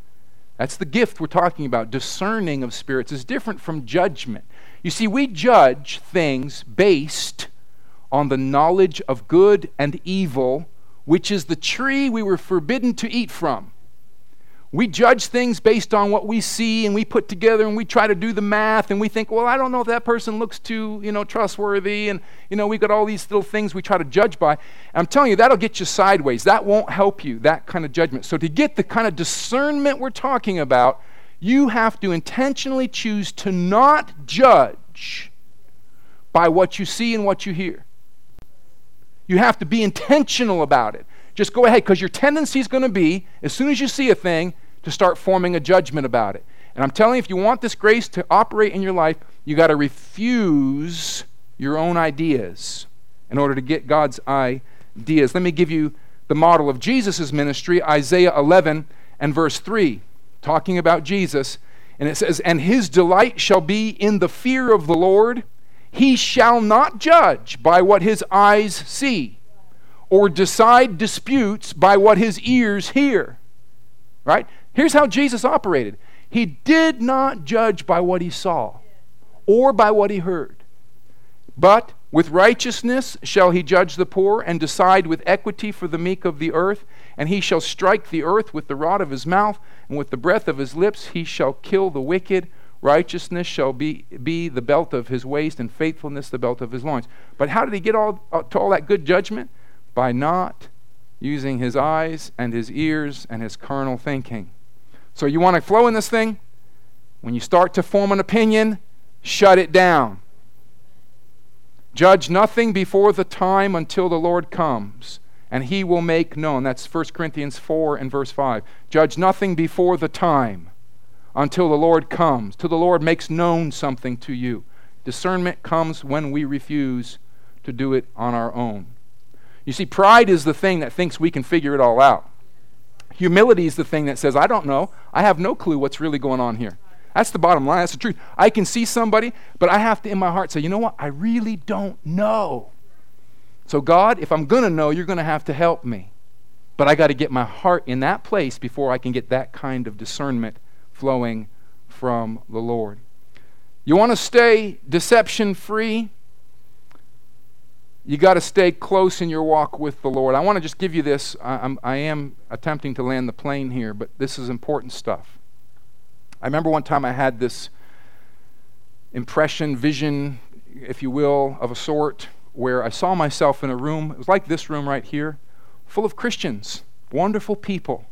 that's the gift we're talking about. Discerning of spirits is different from judgment. You see, we judge things based on the knowledge of good and evil, which is the tree we were forbidden to eat from. We judge things based on what we see and we put together and we try to do the math and we think, well, I don't know if that person looks too, you know, trustworthy and you know, we got all these little things we try to judge by. And I'm telling you, that'll get you sideways. That won't help you, that kind of judgment. So to get the kind of discernment we're talking about, you have to intentionally choose to not judge by what you see and what you hear. You have to be intentional about it. Just go ahead because your tendency is going to be, as soon as you see a thing, to start forming a judgment about it. And I'm telling you, if you want this grace to operate in your life, you got to refuse your own ideas in order to get God's ideas. Let me give you the model of Jesus' ministry, Isaiah 11 and verse 3, talking about Jesus. And it says, And his delight shall be in the fear of the Lord. He shall not judge by what his eyes see, or decide disputes by what his ears hear. Right? Here's how Jesus operated He did not judge by what he saw or by what he heard, but With righteousness shall he judge the poor, and decide with equity for the meek of the earth. And he shall strike the earth with the rod of his mouth, and with the breath of his lips he shall kill the wicked. Righteousness shall be, be the belt of his waist, and faithfulness the belt of his loins. But how did he get all, uh, to all that good judgment? By not using his eyes and his ears and his carnal thinking. So you want to flow in this thing? When you start to form an opinion, shut it down. Judge nothing before the time until the Lord comes, and he will make known. That's 1 Corinthians 4 and verse 5. Judge nothing before the time until the Lord comes, till the Lord makes known something to you. Discernment comes when we refuse to do it on our own. You see, pride is the thing that thinks we can figure it all out. Humility is the thing that says, I don't know. I have no clue what's really going on here. That's the bottom line. That's the truth. I can see somebody, but I have to, in my heart, say, you know what? I really don't know. So, God, if I'm going to know, you're going to have to help me. But I got to get my heart in that place before I can get that kind of discernment flowing from the Lord. You want to stay deception free? You got to stay close in your walk with the Lord. I want to just give you this. I, I am attempting to land the plane here, but this is important stuff. I remember one time I had this impression, vision, if you will, of a sort, where I saw myself in a room. It was like this room right here, full of Christians, wonderful people.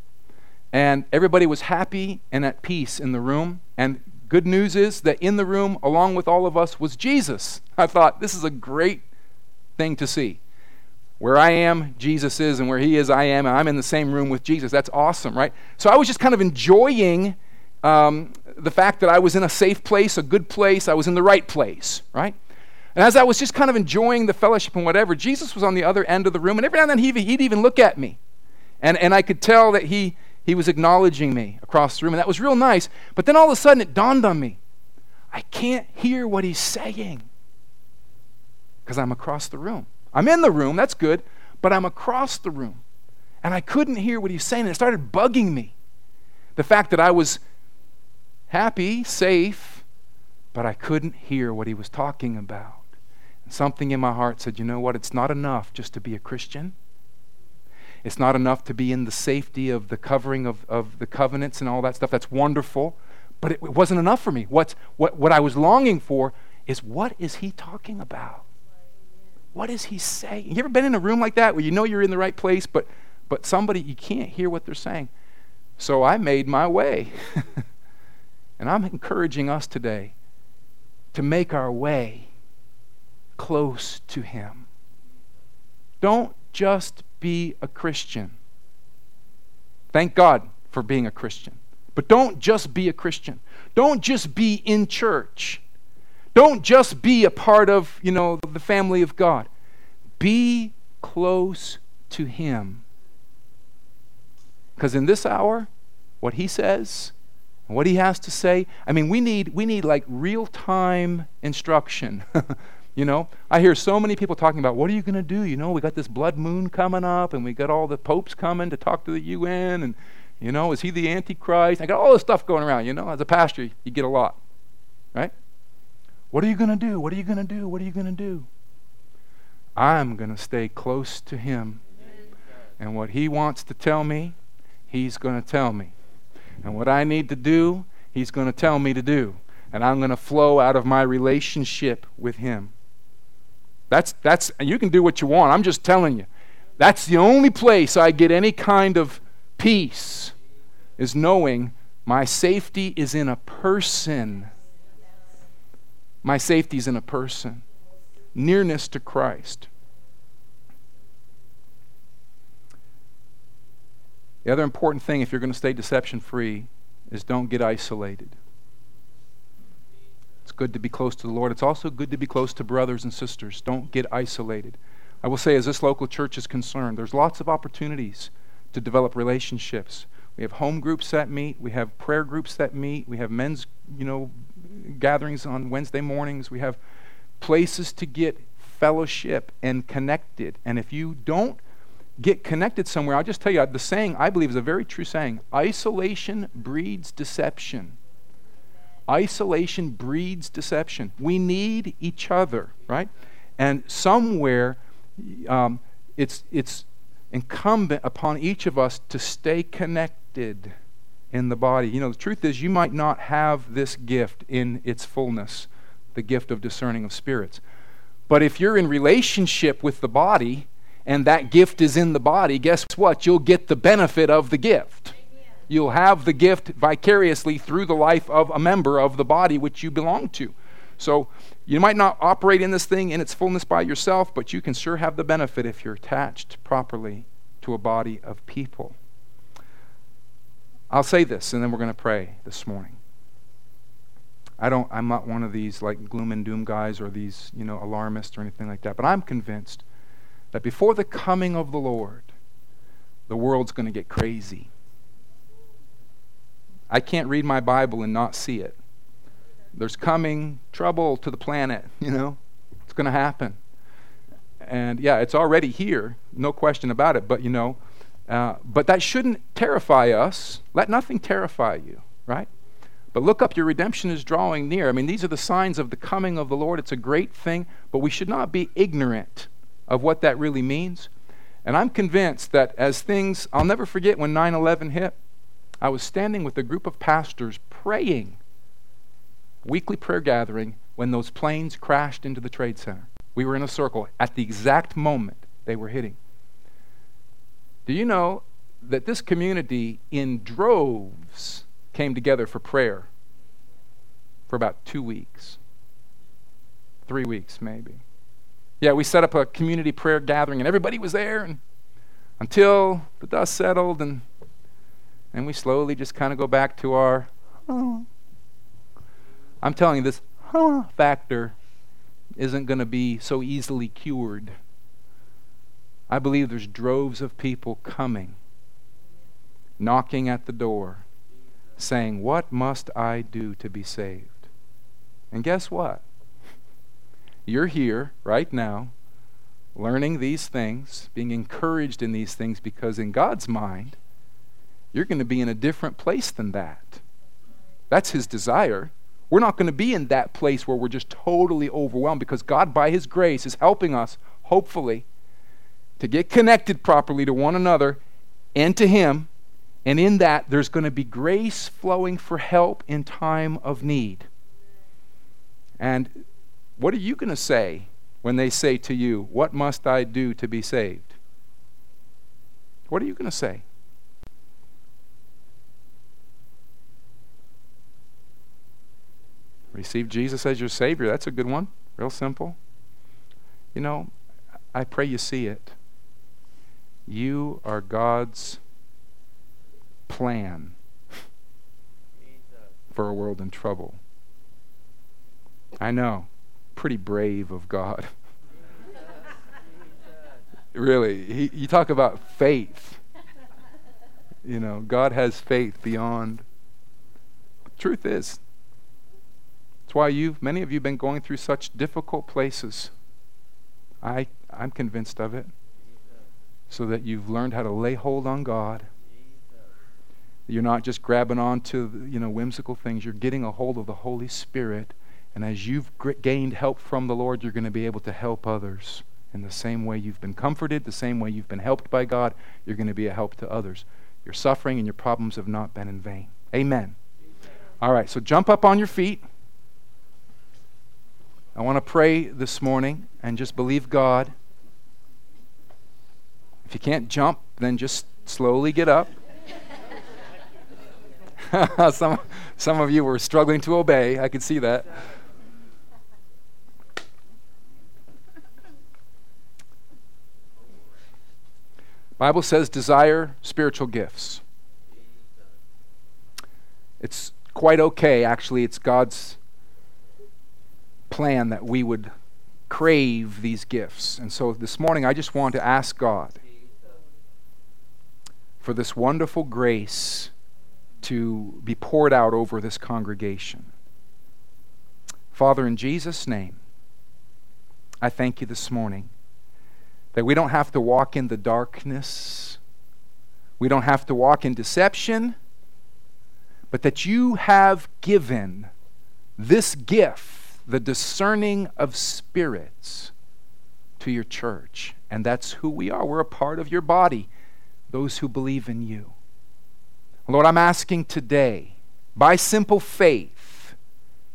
And everybody was happy and at peace in the room. And good news is that in the room, along with all of us, was Jesus. I thought, this is a great thing to see. Where I am, Jesus is, and where He is, I am, and I'm in the same room with Jesus. That's awesome, right? So I was just kind of enjoying um, the fact that I was in a safe place, a good place, I was in the right place, right? And as I was just kind of enjoying the fellowship and whatever, Jesus was on the other end of the room, and every now and then he'd, he'd even look at me. And, and I could tell that he, he was acknowledging me across the room, and that was real nice. But then all of a sudden it dawned on me I can't hear what he's saying because I'm across the room. I'm in the room, that's good, but I'm across the room. And I couldn't hear what he's saying, and it started bugging me. The fact that I was happy, safe, but I couldn't hear what he was talking about. And something in my heart said, you know what? It's not enough just to be a Christian. It's not enough to be in the safety of the covering of, of the covenants and all that stuff. That's wonderful. But it, it wasn't enough for me. What's, what, what I was longing for is what is he talking about? What is he saying? You ever been in a room like that where you know you're in the right place, but, but somebody, you can't hear what they're saying? So I made my way. and I'm encouraging us today to make our way close to him. Don't just be a Christian. Thank God for being a Christian. But don't just be a Christian. Don't just be in church. Don't just be a part of, you know, the family of God. Be close to him. Because in this hour, what he says, what he has to say, I mean, we need we need like real-time instruction. You know, I hear so many people talking about what are you going to do? You know, we got this blood moon coming up, and we got all the popes coming to talk to the UN, and you know, is he the Antichrist? I got all this stuff going around. You know, as a pastor, you get a lot, right? What are you going to do? What are you going to do? What are you going to do? I'm going to stay close to him. And what he wants to tell me, he's going to tell me. And what I need to do, he's going to tell me to do. And I'm going to flow out of my relationship with him. That's, that's, and you can do what you want. I'm just telling you. That's the only place I get any kind of peace, is knowing my safety is in a person. My safety is in a person. Nearness to Christ. The other important thing, if you're going to stay deception free, is don't get isolated. It's good to be close to the Lord. It's also good to be close to brothers and sisters. Don't get isolated. I will say, as this local church is concerned, there's lots of opportunities to develop relationships. We have home groups that meet. We have prayer groups that meet. We have men's, you know, gatherings on Wednesday mornings. We have places to get fellowship and connected. And if you don't get connected somewhere, I'll just tell you the saying I believe is a very true saying isolation breeds deception. Isolation breeds deception. We need each other, right? And somewhere, um, it's, it's incumbent upon each of us to stay connected in the body. You know, the truth is, you might not have this gift in its fullness, the gift of discerning of spirits. But if you're in relationship with the body and that gift is in the body, guess what? You'll get the benefit of the gift. You'll have the gift vicariously through the life of a member of the body which you belong to. So you might not operate in this thing in its fullness by yourself, but you can sure have the benefit if you're attached properly to a body of people. I'll say this, and then we're going to pray this morning. I don't. I'm not one of these like gloom and doom guys or these you know alarmists or anything like that. But I'm convinced that before the coming of the Lord, the world's going to get crazy. I can't read my Bible and not see it. There's coming trouble to the planet. You know, it's going to happen. And yeah, it's already here, no question about it. But you know, uh, but that shouldn't terrify us. Let nothing terrify you, right? But look up, your redemption is drawing near. I mean, these are the signs of the coming of the Lord. It's a great thing, but we should not be ignorant of what that really means. And I'm convinced that as things, I'll never forget when 9 11 hit, I was standing with a group of pastors praying, weekly prayer gathering, when those planes crashed into the Trade Center. We were in a circle at the exact moment they were hitting. Do you know that this community in droves came together for prayer for about two weeks? Three weeks, maybe. Yeah, we set up a community prayer gathering and everybody was there and until the dust settled and and we slowly just kind of go back to our. I'm telling you this huh factor isn't going to be so easily cured I believe there's droves of people coming, knocking at the door, saying, What must I do to be saved? And guess what? You're here right now, learning these things, being encouraged in these things, because in God's mind, you're going to be in a different place than that. That's His desire. We're not going to be in that place where we're just totally overwhelmed because God, by His grace, is helping us, hopefully, to get connected properly to one another and to Him. And in that, there's going to be grace flowing for help in time of need. And what are you going to say when they say to you, What must I do to be saved? What are you going to say? Receive Jesus as your Savior. That's a good one. Real simple. You know, I pray you see it. You are God's plan for a world in trouble. I know. Pretty brave of God. really. He, you talk about faith. You know, God has faith beyond. Truth is, it's why you've many of you, have been going through such difficult places. I, I'm convinced of it so that you've learned how to lay hold on God. You're not just grabbing on to you know whimsical things. You're getting a hold of the Holy Spirit, and as you've gained help from the Lord, you're going to be able to help others in the same way you've been comforted, the same way you've been helped by God. You're going to be a help to others. Your suffering and your problems have not been in vain. Amen. All right, so jump up on your feet. I want to pray this morning and just believe God if you can't jump, then just slowly get up. some, some of you were struggling to obey. I could see that. Bible says desire spiritual gifts. It's quite okay actually. It's God's plan that we would crave these gifts. And so this morning I just want to ask God for this wonderful grace to be poured out over this congregation. Father, in Jesus' name, I thank you this morning that we don't have to walk in the darkness, we don't have to walk in deception, but that you have given this gift, the discerning of spirits, to your church. And that's who we are. We're a part of your body, those who believe in you. Lord, I'm asking today, by simple faith,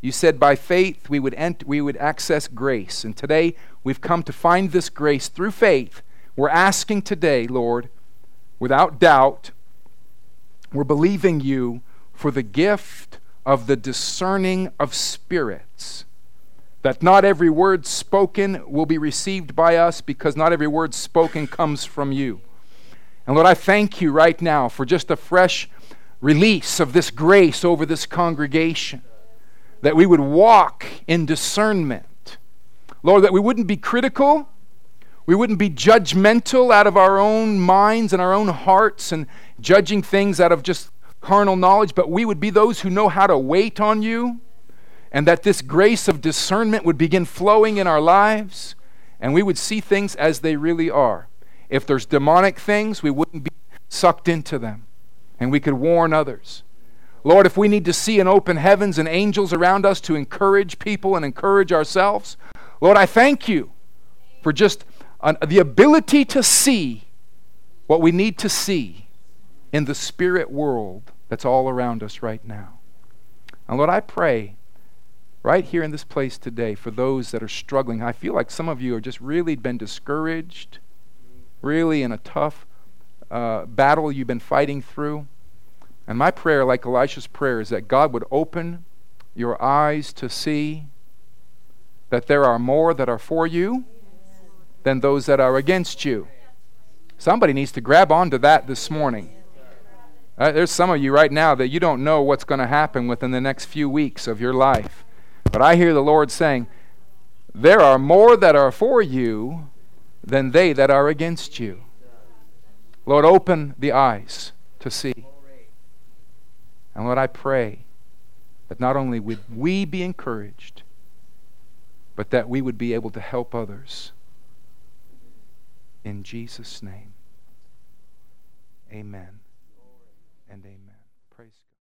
you said by faith we would, ent- we would access grace. And today we've come to find this grace through faith. We're asking today, Lord, without doubt, we're believing you for the gift of the discerning of spirits. That not every word spoken will be received by us because not every word spoken comes from you. And Lord, I thank you right now for just a fresh release of this grace over this congregation. That we would walk in discernment. Lord, that we wouldn't be critical. We wouldn't be judgmental out of our own minds and our own hearts and judging things out of just carnal knowledge, but we would be those who know how to wait on you and that this grace of discernment would begin flowing in our lives, and we would see things as they really are. If there's demonic things, we wouldn't be sucked into them, and we could warn others. Lord, if we need to see an open heavens and angels around us to encourage people and encourage ourselves, Lord, I thank you for just an, the ability to see what we need to see in the spirit world that's all around us right now. And Lord, I pray right here in this place today for those that are struggling. I feel like some of you have just really been discouraged, really in a tough uh, battle you've been fighting through. And my prayer, like Elisha's prayer, is that God would open your eyes to see that there are more that are for you than those that are against you. Somebody needs to grab onto that this morning. Uh, there's some of you right now that you don't know what's going to happen within the next few weeks of your life. But I hear the Lord saying, There are more that are for you than they that are against you. Lord, open the eyes to see. And Lord, I pray that not only would we be encouraged, but that we would be able to help others. In Jesus' name, amen